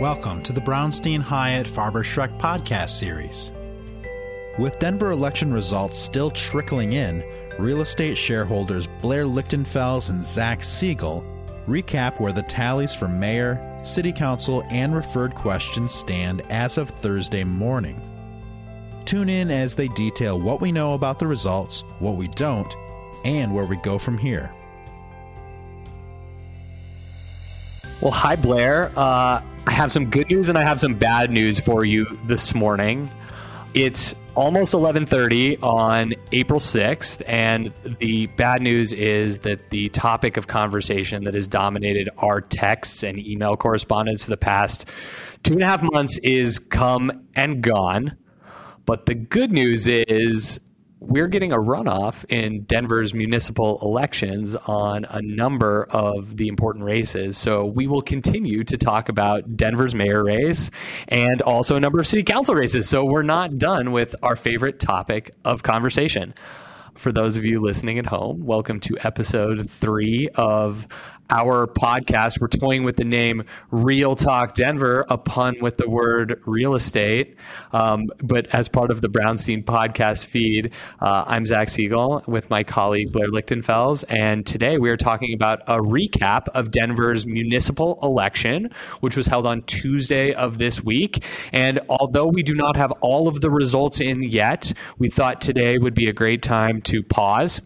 Welcome to the Brownstein Hyatt Farber Schreck podcast series. With Denver election results still trickling in, real estate shareholders Blair Lichtenfels and Zach Siegel recap where the tallies for mayor, city council, and referred questions stand as of Thursday morning. Tune in as they detail what we know about the results, what we don't, and where we go from here. Well, hi, Blair. Uh, I have some good news and I have some bad news for you this morning. It's almost 11:30 on April 6th and the bad news is that the topic of conversation that has dominated our texts and email correspondence for the past two and a half months is come and gone. But the good news is we're getting a runoff in Denver's municipal elections on a number of the important races. So we will continue to talk about Denver's mayor race and also a number of city council races. So we're not done with our favorite topic of conversation. For those of you listening at home, welcome to episode three of our podcast. We're toying with the name Real Talk Denver, a pun with the word real estate. Um, but as part of the Brownstein podcast feed, uh, I'm Zach Siegel with my colleague Blair Lichtenfels. And today we are talking about a recap of Denver's municipal election, which was held on Tuesday of this week. And although we do not have all of the results in yet, we thought today would be a great time to pause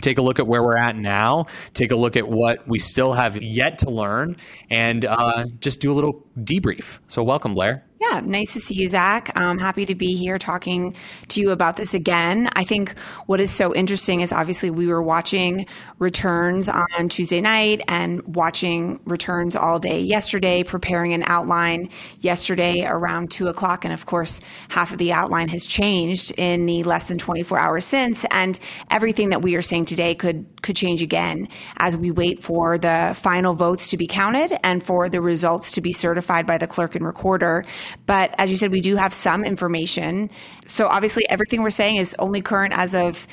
take a look at where we're at now, take a look at what we still have yet to learn, and uh, just do a little debrief. So, welcome, Blair. Yeah, nice to see you, Zach. I'm happy to be here talking to you about this again. I think what is so interesting is obviously we were watching returns on Tuesday night and watching returns all day yesterday, preparing an outline yesterday around two o'clock. And of course, half of the outline has changed in the less than 24 hours since. And everything that we are saying today could, could change again as we wait for the final votes to be counted and for the results to be certified by the clerk and recorder. But as you said, we do have some information. So obviously, everything we're saying is only current as of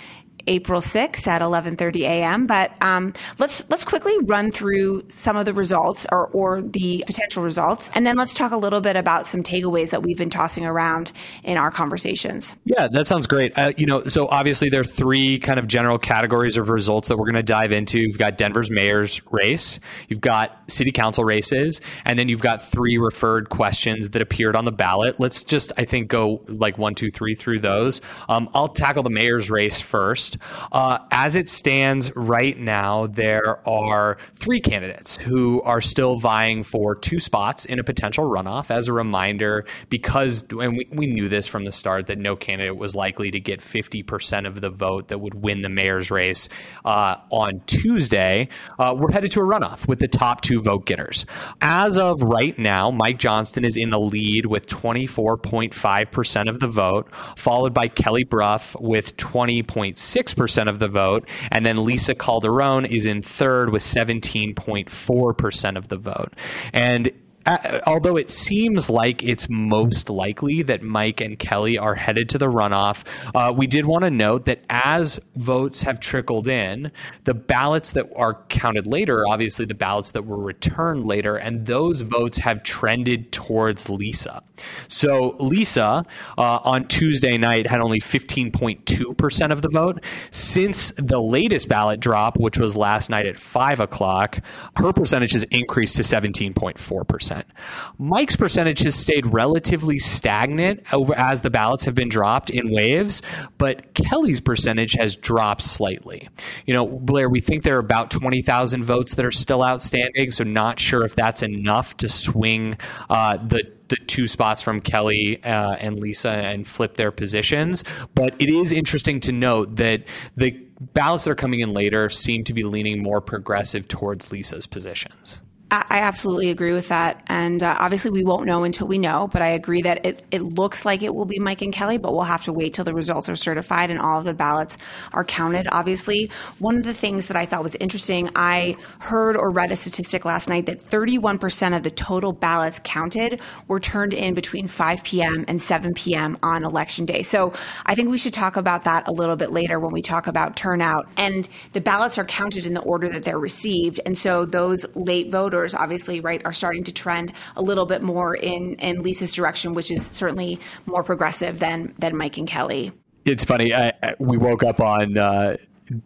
April 6th at 11:30 a.m. But um, let's let's quickly run through some of the results or or the potential results, and then let's talk a little bit about some takeaways that we've been tossing around in our conversations. Yeah, that sounds great. Uh, you know, so obviously there are three kind of general categories of results that we're going to dive into. You've got Denver's mayor's race, you've got city council races, and then you've got three referred questions that appeared on the ballot. Let's just I think go like one, two, three through those. Um, I'll tackle the mayor's race first. Uh, as it stands right now, there are three candidates who are still vying for two spots in a potential runoff. As a reminder, because, and we, we knew this from the start, that no candidate was likely to get 50% of the vote that would win the mayor's race uh, on Tuesday, uh, we're headed to a runoff with the top two vote getters. As of right now, Mike Johnston is in the lead with 24.5% of the vote, followed by Kelly Brough with 20.6 6% of the vote. And then Lisa Calderon is in third with 17.4% of the vote. And uh, although it seems like it's most likely that Mike and Kelly are headed to the runoff, uh, we did want to note that as votes have trickled in, the ballots that are counted later, obviously the ballots that were returned later, and those votes have trended towards Lisa. So Lisa uh, on Tuesday night had only 15.2% of the vote. Since the latest ballot drop, which was last night at 5 o'clock, her percentage has increased to 17.4%. Mike's percentage has stayed relatively stagnant over as the ballots have been dropped in waves, but Kelly's percentage has dropped slightly. You know, Blair, we think there are about 20,000 votes that are still outstanding, so not sure if that's enough to swing uh, the the two spots from Kelly uh, and Lisa and flip their positions. But it is interesting to note that the ballots that are coming in later seem to be leaning more progressive towards Lisa's positions. I absolutely agree with that. And uh, obviously, we won't know until we know, but I agree that it, it looks like it will be Mike and Kelly, but we'll have to wait till the results are certified and all of the ballots are counted, obviously. One of the things that I thought was interesting, I heard or read a statistic last night that 31% of the total ballots counted were turned in between 5 p.m. and 7 p.m. on election day. So I think we should talk about that a little bit later when we talk about turnout. And the ballots are counted in the order that they're received. And so those late voters, voters obviously right are starting to trend a little bit more in in Lisa's direction, which is certainly more progressive than than Mike and Kelly. It's funny. I, we woke up on uh,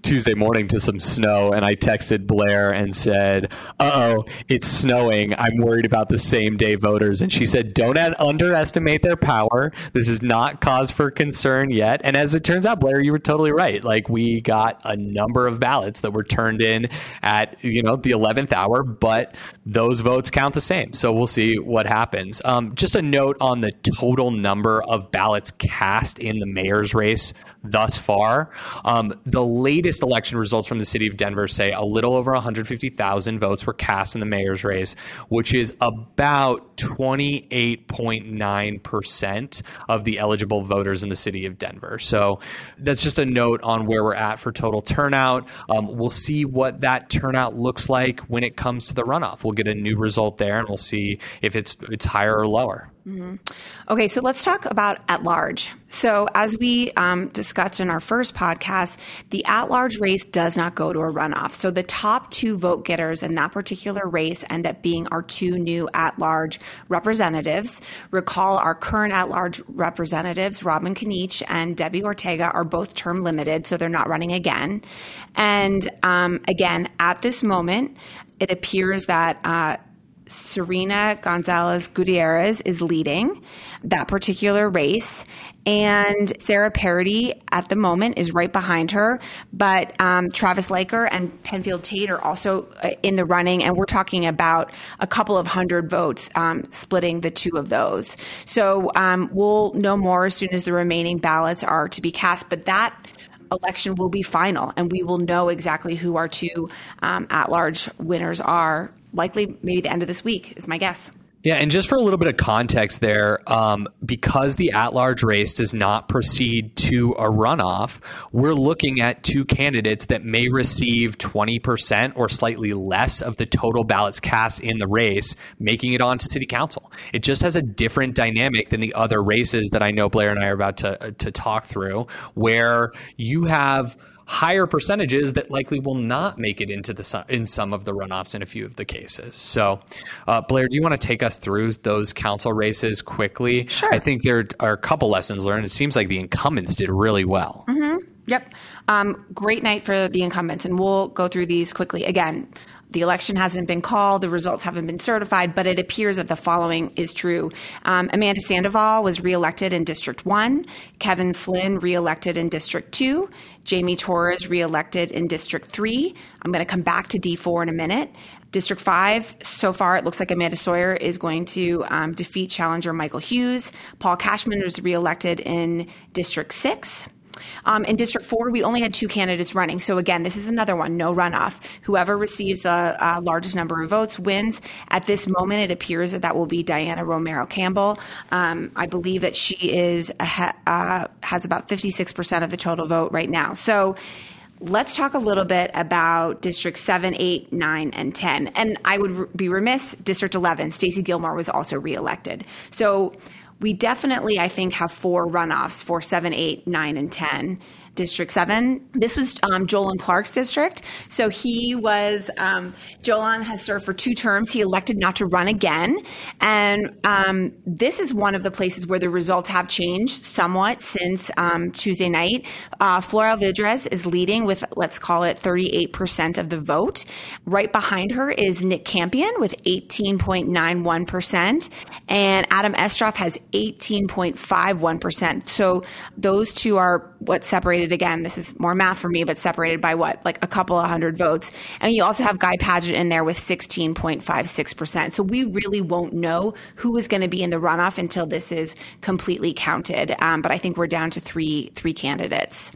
Tuesday morning to some snow, and I texted Blair and said, "Uh oh, it's snowing. I'm worried about the same day voters." And she said, "Don't underestimate their power. This is not cause for concern yet." And as it turns out, Blair, you were totally right. Like we got a number of ballots that were turned in at you know the 11th hour, but those votes count the same. So we'll see what happens. Um, just a note on the total number of ballots cast in the mayor's race thus far. Um, the latest election results from the city of Denver say a little over 150,000 votes were cast in the mayor's race, which is about 28.9% of the eligible voters in the city of Denver. So that's just a note on where we're at for total turnout. Um, we'll see what that turnout looks like when it comes to the runoff. We'll get a new result there and we'll see if it's it's higher or lower. Mm-hmm. Okay, so let's talk about at large. So, as we um, discussed in our first podcast, the at large race does not go to a runoff. So, the top two vote getters in that particular race end up being our two new at large representatives. Recall our current at large representatives, Robin Kniech and Debbie Ortega, are both term limited, so they're not running again. And um, again, at this moment, it appears that uh, Serena Gonzales Gutierrez is leading that particular race. And Sarah Parady at the moment is right behind her. But um, Travis Laker and Penfield Tate are also uh, in the running. And we're talking about a couple of hundred votes um, splitting the two of those. So um, we'll know more as soon as the remaining ballots are to be cast. But that election will be final and we will know exactly who our two um, at large winners are likely maybe the end of this week is my guess. Yeah, and just for a little bit of context there, um, because the at large race does not proceed to a runoff, we're looking at two candidates that may receive 20% or slightly less of the total ballots cast in the race, making it onto city council. It just has a different dynamic than the other races that I know Blair and I are about to, to talk through, where you have higher percentages that likely will not make it into the in some of the runoffs in a few of the cases. So, uh, Blair, do you want to take us through those council races quickly? Sure. I think there are a couple lessons learned. It seems like the incumbents did really well. Mm-hmm. Yep. Um, great night for the incumbents, and we'll go through these quickly. Again, the election hasn't been called, the results haven't been certified, but it appears that the following is true. Um, Amanda Sandoval was reelected in District 1, Kevin Flynn reelected in District 2, Jamie Torres reelected in District 3. I'm going to come back to D4 in a minute. District 5, so far it looks like Amanda Sawyer is going to um, defeat challenger Michael Hughes. Paul Kashmann was reelected in District 6. Um, in District 4, we only had two candidates running. So, again, this is another one, no runoff. Whoever receives the uh, largest number of votes wins. At this moment, it appears that that will be Diana Romero Campbell. Um, I believe that she is uh, has about 56% of the total vote right now. So, let's talk a little bit about District 7, 8, 9, and 10. And I would be remiss, District 11, Stacie Gilmore was also reelected. So, we definitely, I think, have four runoffs for seven, eight, nine, and 10. District 7. This was um, Jolon Clark's district. So he was, um, Jolon has served for two terms. He elected not to run again. And um, this is one of the places where the results have changed somewhat since um, Tuesday night. Uh, Flor Alvidrez is leading with, let's call it 38% of the vote. Right behind her is Nick Campion with 18.91%. And Adam Estroff has 18.51%. So those two are what separated separated again. This is more math for me, but separated by what, like a couple of hundred votes. And you also have Guy Padgett in there with 16.56%. So we really won't know who is going to be in the runoff until this is completely counted. Um, but I think we're down to three three candidates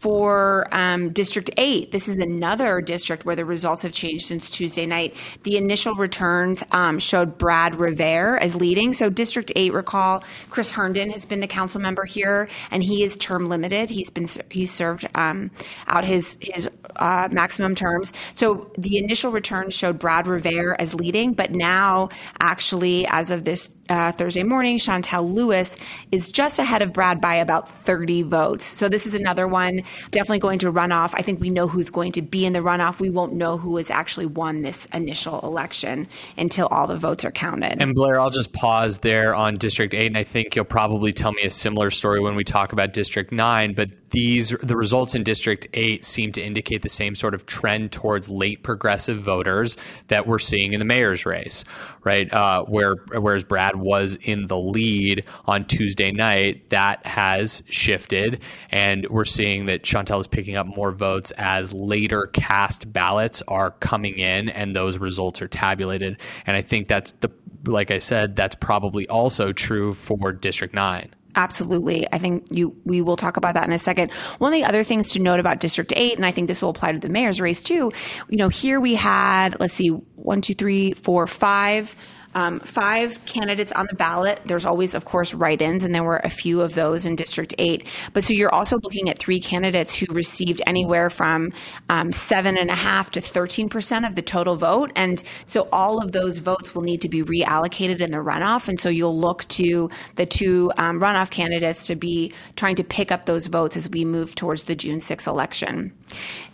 for um, District 8, this is another district where the results have changed since Tuesday night. The initial returns um, showed Brad Revare as leading. So, District 8, recall, Chris Herndon has been the council member here, and he is term limited. He's been he's served um, out his his uh, maximum terms. So, the initial returns showed Brad Revare as leading, but now, actually, as of this uh, Thursday morning, Shontel Lewis is just ahead of Brad by about 30 votes. So this is another one definitely going to run off. I think we know who's going to be in the runoff. We won't know who has actually won this initial election until all the votes are counted. And Blair, I'll just pause there on District 8, and I think you'll probably tell me a similar story when we talk about District 9. But these, the results in District 8 seem to indicate the same sort of trend towards late progressive voters that we're seeing in the mayor's race, right? Uh, where whereas Brad was in the lead on Tuesday night, that has shifted, and we're seeing that Shontel is picking up more votes as later cast ballots are coming in, and those results are tabulated. And I think that's the like I said, that's probably also true for District Nine. Absolutely. I think you we will talk about that in a second. One of the other things to note about District 8, and I think this will apply to the mayor's race too, you know, here we had, let's see, one, two, three, four, five um, five candidates on the ballot. There's always, of course, write ins, and there were a few of those in District 8. But so you're also looking at three candidates who received anywhere from um, 7.5 to 13% of the total vote. And so all of those votes will need to be reallocated in the runoff. And so you'll look to the two um, runoff candidates to be trying to pick up those votes as we move towards the June 6 election.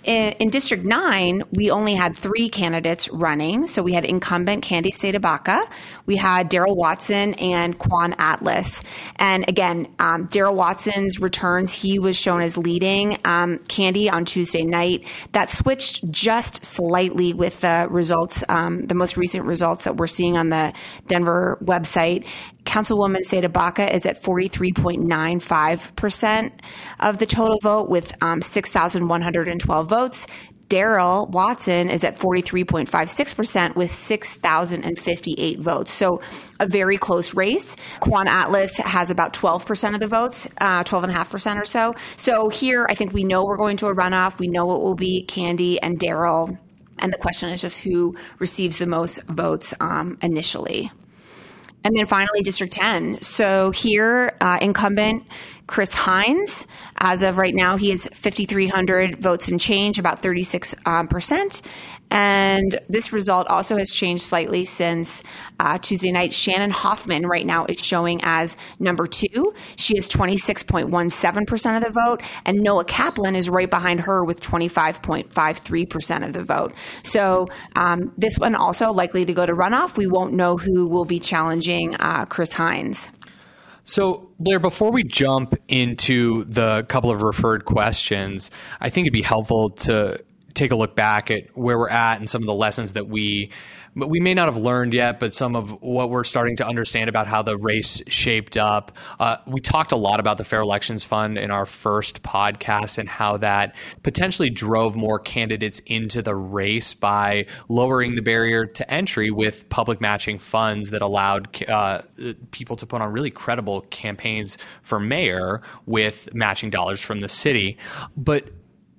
In, in District 9, we only had three candidates running. So we had incumbent Candi CdeBaca, we had Darrell Watson and Kwon Atlas. And again, um, Darrell Watson's returns, he was shown as leading um, Candi on Tuesday night. That switched just slightly with the results, um, the most recent results that we're seeing on the Denver website. Councilwoman CdeBaca is at 43.95% of the total vote with um, 6,112 votes. Darrell Watson is at 43.56% with 6,058 votes. So a very close race. Kwon Atlas has about 12% of the votes, uh, 12.5% or so. So here, I think we know we're going to a runoff. We know it will be Candi and Darrell. And the question is just who receives the most votes um, initially. And then finally, District 10. So here, uh, incumbent Chris Hinds. As of right now, he has 5,300 votes and change, about 36%. Um, and this result also has changed slightly since uh, Tuesday night. Shannon Hoffman right now is showing as number two. She has 26.17% of the vote, and Noah Kaplan is right behind her with 25.53% of the vote. So um, this one also likely to go to runoff. We won't know who will be challenging uh, Chris Hinds. So, Blair, before we jump into the couple of referred questions, I think it'd be helpful to take a look back at where we're at and some of the lessons that we but we may not have learned yet, but some of what we're starting to understand about how the race shaped up. Uh, we talked a lot about the Fair Elections Fund in our first podcast and how that potentially drove more candidates into the race by lowering the barrier to entry with public matching funds that allowed uh, people to put on really credible campaigns for mayor with matching dollars from the city. But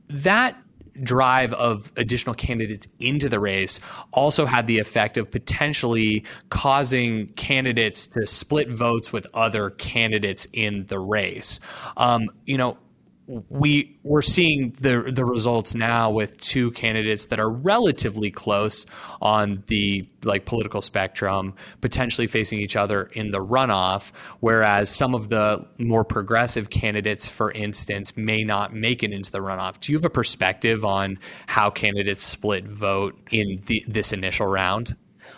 that drive of additional candidates into the race also had the effect of potentially causing candidates to split votes with other candidates in the race. Um, you know, we we're seeing the the results now with two candidates that are relatively close on the like political spectrum potentially facing each other in the runoff whereas some of the more progressive candidates for instance may not make it into the runoff. Do you have a perspective on how candidates split vote in the, this initial round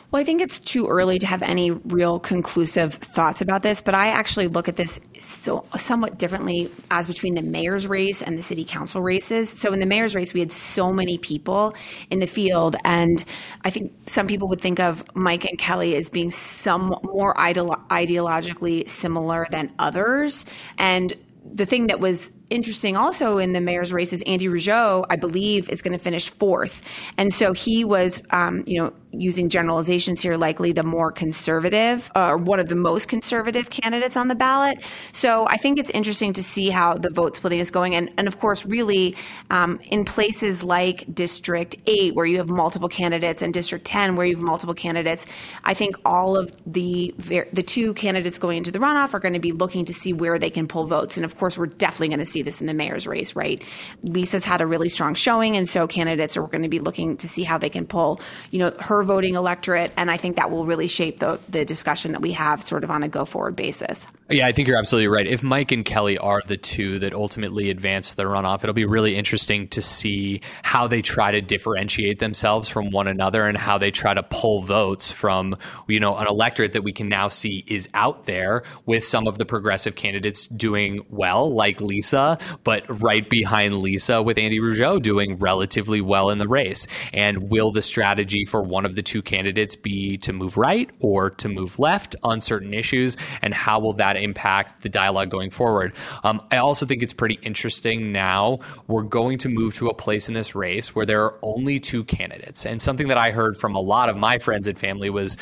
well, I think it's too early to have any real conclusive thoughts about this, but I actually look at this so somewhat differently as between the mayor's race and the city council races. So in the mayor's race, we had so many people in the field, and I think some people would think of Mike and Kelly as being some more ideologically similar than others, and the thing that was interesting also in the mayor's race is Andy Rougeot, I believe, is going to finish fourth. And so he was, um, you know, using generalizations here, likely the more conservative or uh, one of the most conservative candidates on the ballot. So I think it's interesting to see how the vote splitting is going. And, and of course, really um, in places like District 8, where you have multiple candidates, and District 10, where you have multiple candidates, I think all of the, the two candidates going into the runoff are going to be looking to see where they can pull votes. And of course, we're definitely going to see see this in the mayor's race, right? Lisa's had a really strong showing, and so candidates are going to be looking to see how they can pull, you know, her voting electorate, and I think that will really shape the the discussion that we have sort of on a go forward basis. Yeah, I think you're absolutely right. If Mike and Kelly are the two that ultimately advance the runoff, it'll be really interesting to see how they try to differentiate themselves from one another and how they try to pull votes from, you know, an electorate that we can now see is out there with some of the progressive candidates doing well, like Lisa, but right behind Lisa with Andy Rougeot doing relatively well in the race. And will the strategy for one of the two candidates be to move right or to move left on certain issues? And how will that impact the dialogue going forward. Um, I also think it's pretty interesting now. We're going to move to a place in this race where there are only two candidates. And something that I heard from a lot of my friends and family was,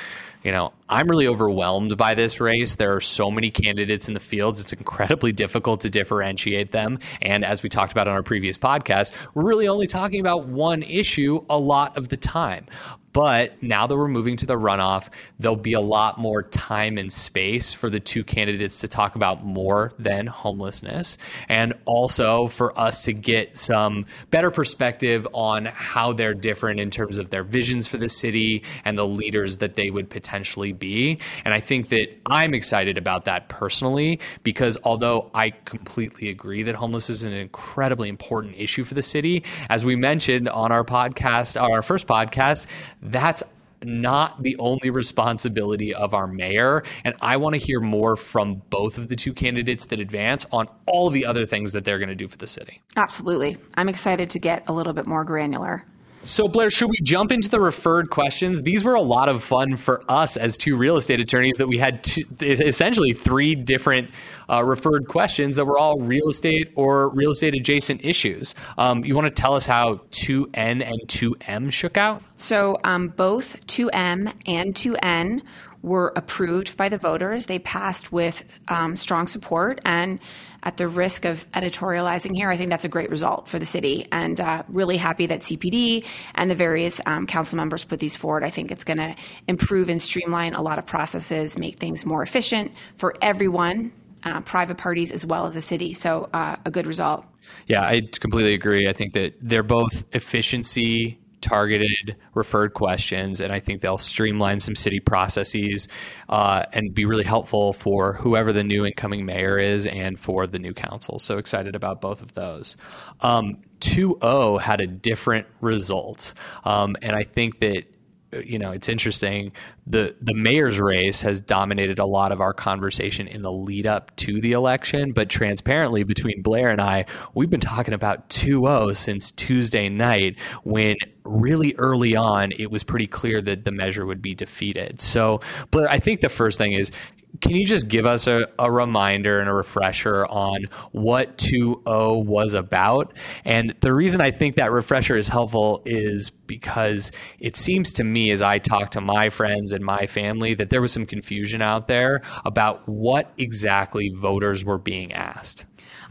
you know, I'm really overwhelmed by this race. There are so many candidates in the fields. It's incredibly difficult to differentiate them. And as we talked about on our previous podcast, we're really only talking about one issue a lot of the time. But now that we're moving to the runoff, there'll be a lot more time and space for the two candidates to talk about more than homelessness. And also for us to get some better perspective on how they're different in terms of their visions for the city and the leaders that they would potentially be. And I think that I'm excited about that personally because although I completely agree that homelessness is an incredibly important issue for the city, as we mentioned on our podcast, our first podcast, that's not the only responsibility of our mayor. And I want to hear more from both of the two candidates that advance on all the other things that they're going to do for the city. Absolutely. I'm excited to get a little bit more granular. So, Blair, should we jump into the referred questions? These were a lot of fun for us as two real estate attorneys that we had two, essentially three different uh, referred questions that were all real estate or real estate adjacent issues. Um, you want to tell us how 2N and 2M shook out? So, um, both 2M and 2N were approved by the voters. They passed with um, strong support. And at the risk of editorializing here, I think that's a great result for the city. And uh, really happy that CPD and the various um, council members put these forward. I think it's going to improve and streamline a lot of processes, make things more efficient for everyone. Uh, private parties as well as the city. So, uh, a good result. Yeah, I completely agree. I think that they're both efficiency targeted referred questions, and I think they'll streamline some city processes uh, and be really helpful for whoever the new incoming mayor is and for the new council. So excited about both of those. Um, 2-0 had a different result, um, and I think that you know it's interesting. The the mayor's race has dominated a lot of our conversation in the lead up to the election but transparently between Blair and I we've been talking about 2-0 since Tuesday night when really early on it was pretty clear that the measure would be defeated. So Blair I think the first thing is can you just give us a, a reminder and a refresher on what 2.0 was about? And the reason I think that refresher is helpful is because it seems to me, as I talk to my friends and my family, that there was some confusion out there about what exactly voters were being asked.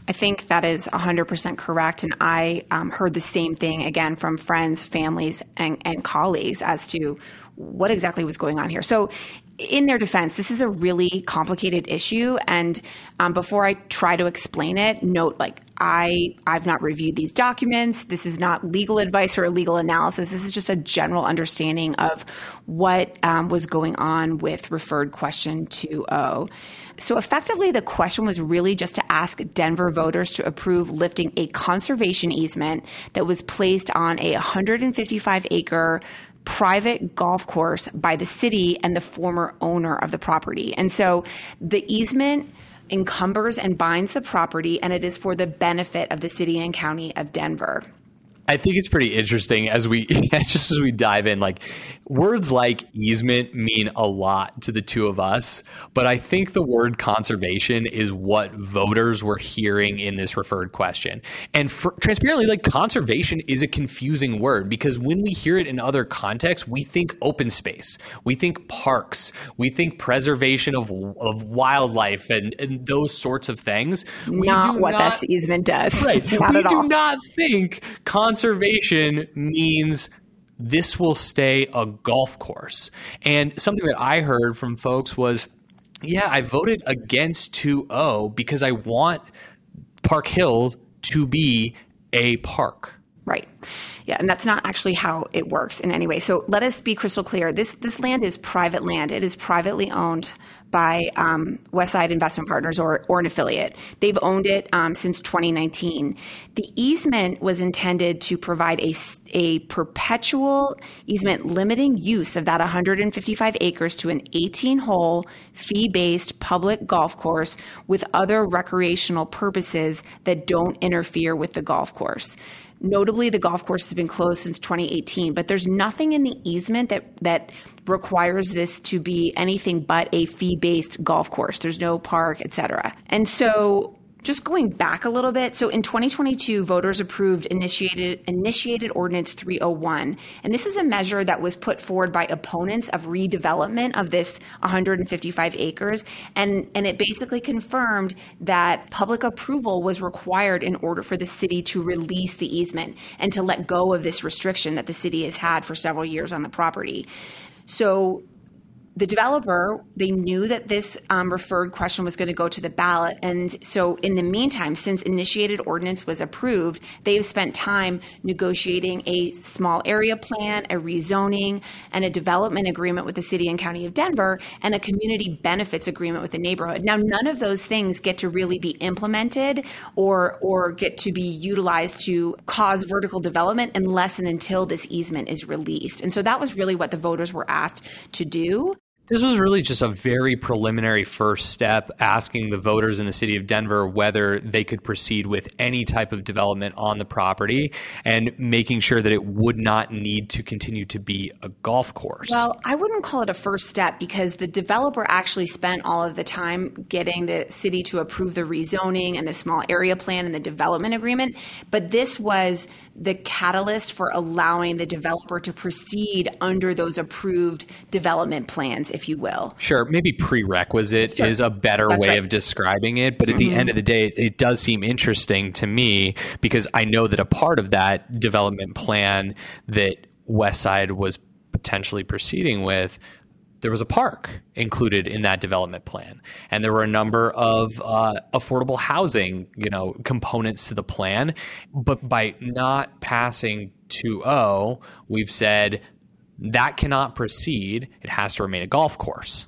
I think that is 100% correct. And I um, heard the same thing again from friends, families, and, and colleagues as to what exactly was going on here. So, in their defense, this is a really complicated issue. And um, before I try to explain it, note like I I've not reviewed these documents. This is not legal advice or a legal analysis. This is just a general understanding of what um, was going on with referred question 2O. So effectively, the question was really just to ask Denver voters to approve lifting a conservation easement that was placed on a 155 acre private golf course by the city and the former owner of the property. And so the easement encumbers and binds the property, and it is for the benefit of the city and county of Denver. I think it's pretty interesting as we just as we dive in. Like words like easement mean a lot to the two of us, but I think the word conservation is what voters were hearing in this referred question. And for, transparently, like conservation is a confusing word because when we hear it in other contexts, we think open space, we think parks, we think preservation of of wildlife and, and those sorts of things. We not what not, this easement does. Right. not we do all. not think conservation means this will stay a golf course. And something that I heard from folks was, yeah, I voted against 2-0 because I want Park Hill to be a park. Right. Yeah, and that's not actually how it works in any way. So let us be crystal clear. This this land is private land. It is privately owned by um, Westside Investment Partners or, or an affiliate. They've owned it um, since 2019. The easement was intended to provide a, a perpetual easement limiting use of that 155 acres to an 18 hole, fee based public golf course with other recreational purposes that don't interfere with the golf course. Notably, the golf course has been closed since 2018, but there's nothing in the easement that, that requires this to be anything but a fee-based golf course. There's no park, et cetera. And so just going back a little bit, so in 2022, voters approved initiated initiated ordinance 301, and this is a measure that was put forward by opponents of redevelopment of this 155 acres, and and it basically confirmed that public approval was required in order for the city to release the easement and to let go of this restriction that the city has had for several years on the property. So the developer they knew that this um, referred question was going to go to the ballot and so in the meantime since initiated ordinance was approved they've spent time negotiating a small area plan a rezoning and a development agreement with the city and county of denver and a community benefits agreement with the neighborhood. Now none of those things get to really be implemented or or get to be utilized to cause vertical development unless and until this easement is released. And so that was really what the voters were asked to do this was really just a very preliminary first step asking the voters in the city of Denver whether they could proceed with any type of development on the property and making sure that it would not need to continue to be a golf course. Well, I wouldn't call it a first step because the developer actually spent all of the time getting the city to approve the rezoning and the small area plan and the development agreement. But this was the catalyst for allowing the developer to proceed under those approved development plans if you will. Sure, maybe prerequisite sure. is a better That's way right. of describing it, but at mm-hmm. the end of the day, it, it does seem interesting to me because I know that a part of that development plan that Westside was potentially proceeding with there was a park included in that development plan, and there were a number of uh, affordable housing, you know, components to the plan. But by not passing 2.0, we've said that cannot proceed. It has to remain a golf course.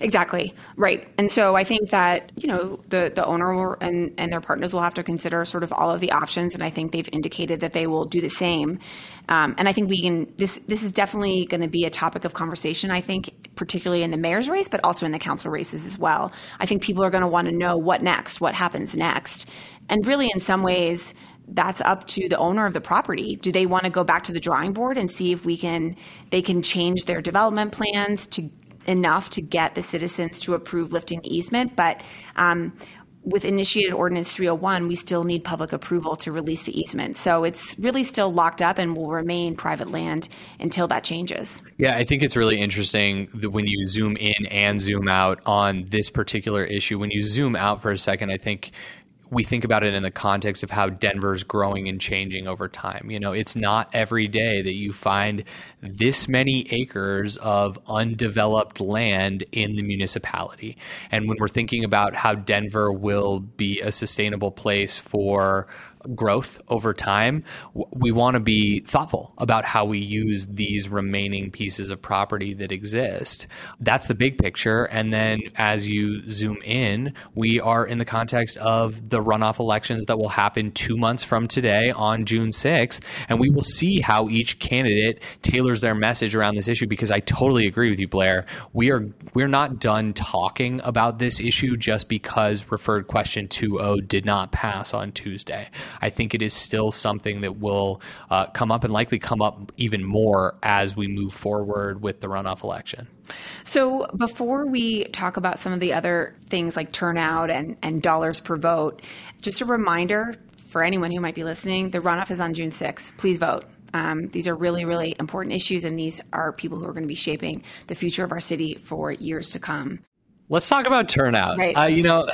Exactly right, and so I think that you know the the owner and and their partners will have to consider sort of all of the options, and I think they've indicated that they will do the same. Um, and I think we can this this is definitely going to be a topic of conversation. I think particularly in the mayor's race, but also in the council races as well. I think people are going to want to know what next, what happens next, and really in some ways that's up to the owner of the property. Do they want to go back to the drawing board and see if we can they can change their development plans to enough to get the citizens to approve lifting the easement? But um, with initiated ordinance 301, we still need public approval to release the easement. So it's really still locked up and will remain private land until that changes. Yeah, I think it's really interesting that when you zoom in and zoom out on this particular issue. When you zoom out for a second, I think we think about it in the context of how Denver's growing and changing over time. You know, it's not every day that you find this many acres of undeveloped land in the municipality. And when we're thinking about how Denver will be a sustainable place for growth over time, we want to be thoughtful about how we use these remaining pieces of property that exist. That's the big picture. And then as you zoom in, we are in the context of the runoff elections that will happen two months from today on June 6th. And we will see how each candidate tailors their message around this issue because I totally agree with you, Blair. We are we're not done talking about this issue just because referred question 2.0 did not pass on Tuesday. I think it is still something that will uh, come up and likely come up even more as we move forward with the runoff election. So, before we talk about some of the other things like turnout and, and dollars per vote, just a reminder for anyone who might be listening the runoff is on June 6th. Please vote. Um, these are really, really important issues, and these are people who are going to be shaping the future of our city for years to come. Let's talk about turnout. Right. Uh, you know,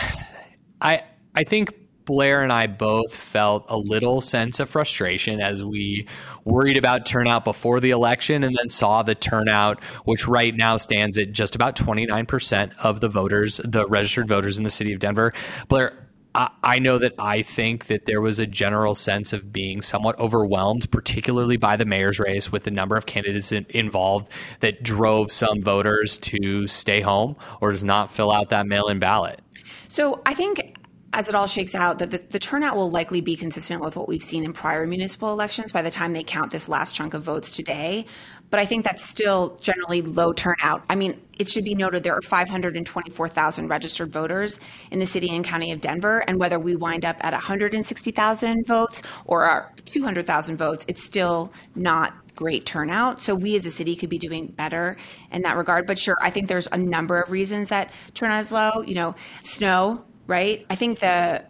I I think Blair and I both felt a little sense of frustration as we worried about turnout before the election and then saw the turnout, which right now stands at just about 29% of the voters, the registered voters in the city of Denver. Blair, I, know that I think that there was a general sense of being somewhat overwhelmed, particularly by the mayor's race with the number of candidates in, involved that drove some voters to stay home or does not fill out that mail in ballot. So I think as it all shakes out, that the, the, turnout will likely be consistent with what we've seen in prior municipal elections by the time they count this last chunk of votes today. But I think that's still generally low turnout. I mean, it should be noted there are 524,000 registered voters in the city and county of Denver, and whether we wind up at 160,000 votes or 200,000 votes, it's still not great turnout. So we as a city could be doing better in that regard. But sure, I think there's a number of reasons that turnout is low. You know, snow right? I think the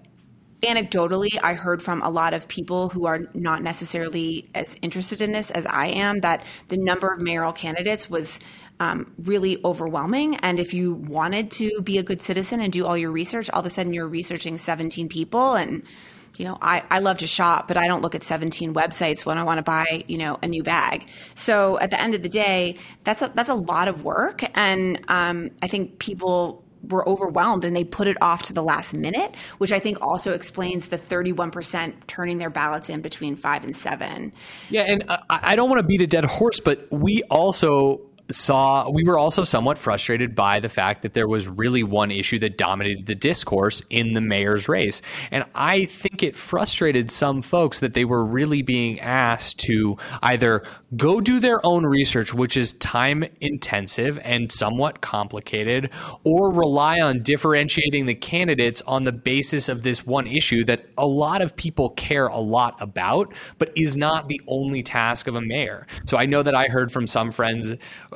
anecdotally, I heard from a lot of people who are not necessarily as interested in this as I am that the number of mayoral candidates was um, really overwhelming. And if you wanted to be a good citizen and do all your research, all of a sudden you're researching 17 people and you know, I, I love to shop, but I don't look at 17 websites when I want to buy, you know, a new bag. So at the end of the day, that's a, that's a lot of work. And um, I think people were overwhelmed and they put it off to the last minute, which I think also explains the 31% turning their ballots in between five and seven. Yeah, and I, I don't want to beat a dead horse, but we also saw we were also somewhat frustrated by the fact that there was really one issue that dominated the discourse in the mayor's race. And I think it frustrated some folks that they were really being asked to either go do their own research, which is time intensive and somewhat complicated, or rely on differentiating the candidates on the basis of this one issue that a lot of people care a lot about, but is not the only task of a mayor. So I know that I heard from some friends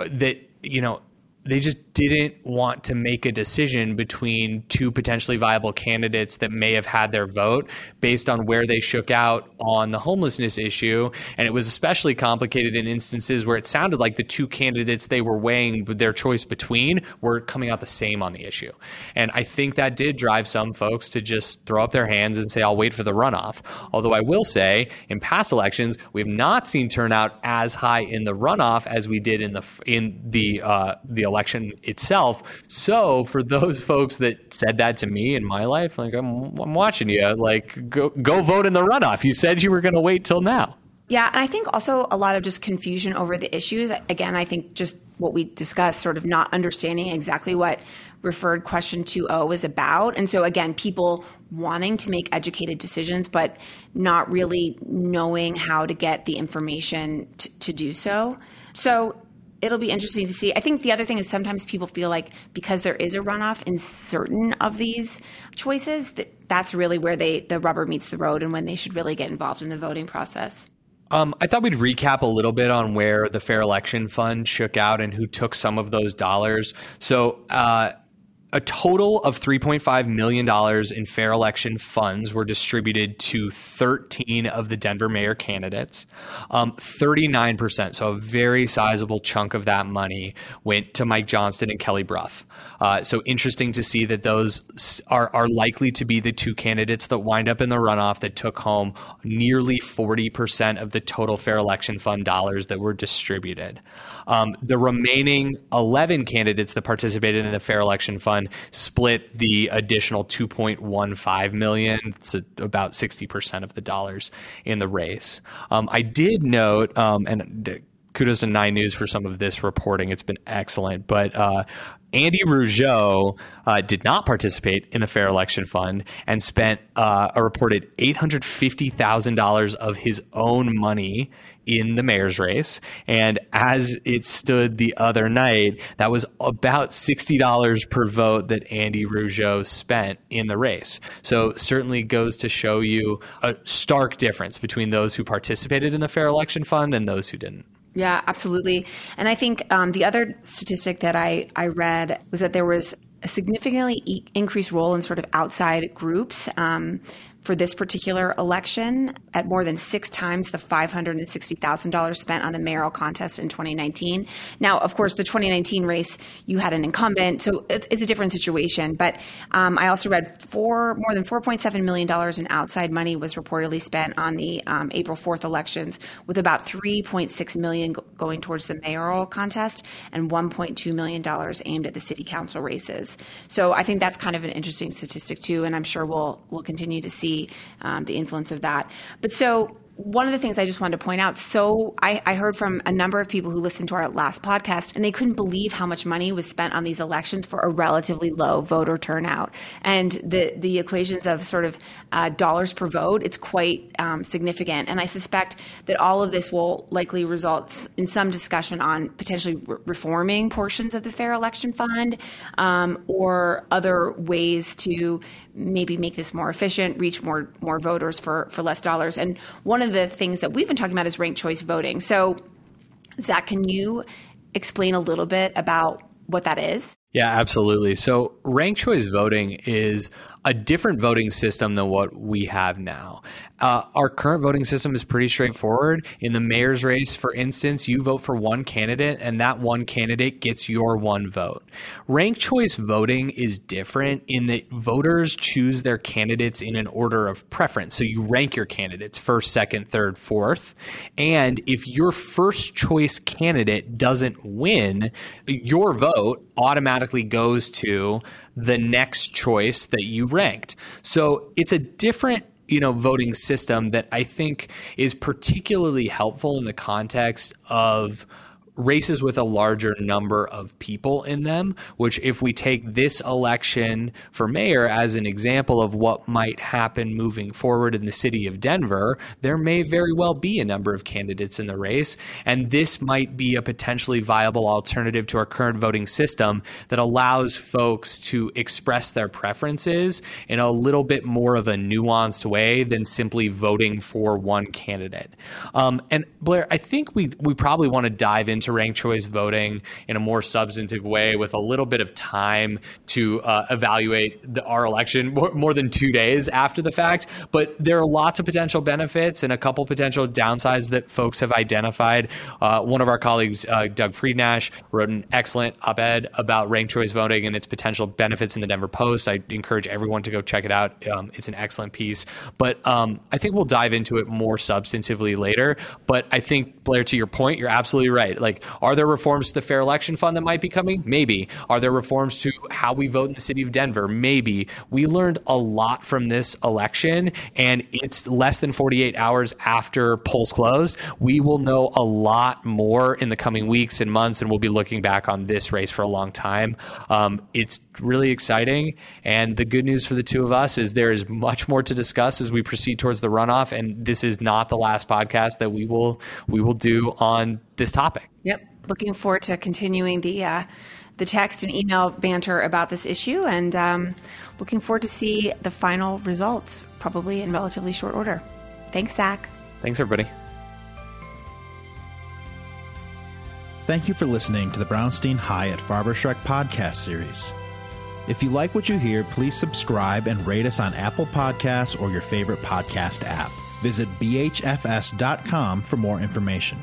that, you know, they just didn't want to make a decision between two potentially viable candidates that may have had their vote based on where they shook out on the homelessness issue. And it was especially complicated in instances where it sounded like the two candidates they were weighing their choice between were coming out the same on the issue. And I think that did drive some folks to just throw up their hands and say, I'll wait for the runoff. Although I will say, in past elections, we've not seen turnout as high in the runoff as we did in the in the uh, the election itself. So for those folks that said that to me in my life, like I'm, I'm watching you, like go go vote in the runoff. You said you were going to wait till now. Yeah, and I think also a lot of just confusion over the issues. Again, I think just what we discussed, sort of not understanding exactly what referred question 2.0 is about. And so, again, people wanting to make educated decisions, but not really knowing how to get the information to, to do so. So, it'll be interesting to see. I think the other thing is sometimes people feel like because there is a runoff in certain of these choices, that that's really where they the rubber meets the road and when they should really get involved in the voting process. Um, I thought we'd recap a little bit on where the Fair Election Fund shook out and who took some of those dollars. So, uh, a total of $3.5 million in fair election funds were distributed to 13 of the Denver mayor candidates. Um, 39%, so a very sizable chunk of that money went to Mike Johnston and Kelly Brough. Uh, so interesting to see that those are, are likely to be the two candidates that wind up in the runoff that took home nearly 40% of the total fair election fund dollars that were distributed. Um, the remaining 11 candidates that participated in the fair election fund split the additional 2.15 million. It's about 60% of the dollars in the race. Um, I did note, um, and kudos to Nine News for some of this reporting. It's been excellent. But uh, Andy Rougeot uh, did not participate in the Fair Election Fund and spent uh, a reported $850,000 of his own money in the mayor's race. And as it stood the other night, that was about $60 per vote that Andy Rougeot spent in the race. So certainly goes to show you a stark difference between those who participated in the Fair Election Fund and those who didn't. Yeah, absolutely. And I think um, the other statistic that I, I read was that there was a significantly e- increased role in sort of outside groups. Um, for this particular election at more than six times the $560,000 spent on the mayoral contest in 2019. Now, of course, the 2019 race, you had an incumbent, so it's, it's a different situation. But um, I also read four, more than $4.7 million in outside money was reportedly spent on the um, April 4th elections, with about $3.6 million going towards the mayoral contest and 1.2 million dollars aimed at the city council races. So I think that's kind of an interesting statistic too, and I'm sure we'll we'll continue to see um, the influence of that. But so one of the things I just wanted to point out so I, I, heard from a number of people who listened to our last podcast, and they couldn't believe how much money was spent on these elections for a relatively low voter turnout. And the, the equations of sort of uh, dollars per vote, it's quite um, significant. And I suspect that all of this will likely result in some discussion on potentially re- reforming portions of the Fair Election Fund um, or other ways to maybe make this more efficient, reach more more voters for for less dollars. And one of the things that we've been talking about is ranked choice voting. So, Zach, can you explain a little bit about what that is? Yeah, absolutely. So, ranked choice voting is a different voting system than what we have now. Uh, our current voting system is pretty straightforward. In the mayor's race, for instance, you vote for one candidate, and that one candidate gets your one vote. Ranked choice voting is different in that voters choose their candidates in an order of preference. So you rank your candidates first, second, third, fourth. And if your first choice candidate doesn't win, your vote automatically goes to the next choice that you ranked. So it's a different you know voting system that I think is particularly helpful in the context of races with a larger number of people in them, which, if we take this election for mayor as an example of what might happen moving forward in the city of Denver, there may very well be a number of candidates in the race. And this might be a potentially viable alternative to our current voting system that allows folks to express their preferences in a little bit more of a nuanced way than simply voting for one candidate. Um, and Blair, I think we, we probably want to dive into to ranked choice voting in a more substantive way with a little bit of time to uh, evaluate the, our election more, more, than two days after the fact. But there are lots of potential benefits and a couple potential downsides that folks have identified. Uh, one of our colleagues, uh, Doug Friednash, wrote an excellent op ed about ranked choice voting and its potential benefits in the Denver Post. I encourage everyone to go check it out. Um, it's an excellent piece. But um, I think we'll dive into it more substantively later. But I think, Blair, to your point, you're absolutely right. Like, are there reforms to the Fair Election Fund that might be coming? Maybe. Are there reforms to how we vote in the city of Denver? Maybe. We learned a lot from this election, and it's less than 48 hours after polls closed. We will know a lot more in the coming weeks and months, and we'll be looking back on this race for a long time. Um, it's really exciting, and the good news for the two of us is there is much more to discuss as we proceed towards the runoff, and this is not the last podcast that we will we will do on this topic. Yep. Looking forward to continuing the uh, the text and email banter about this issue, and um, looking forward to see the final results, probably in relatively short order. Thanks, Zach. Thanks, everybody. Thank you for listening to the Brownstein Hyatt Farber Schreck podcast series. If you like what you hear, please subscribe and rate us on Apple Podcasts or your favorite podcast app. Visit bhfs.com for more information.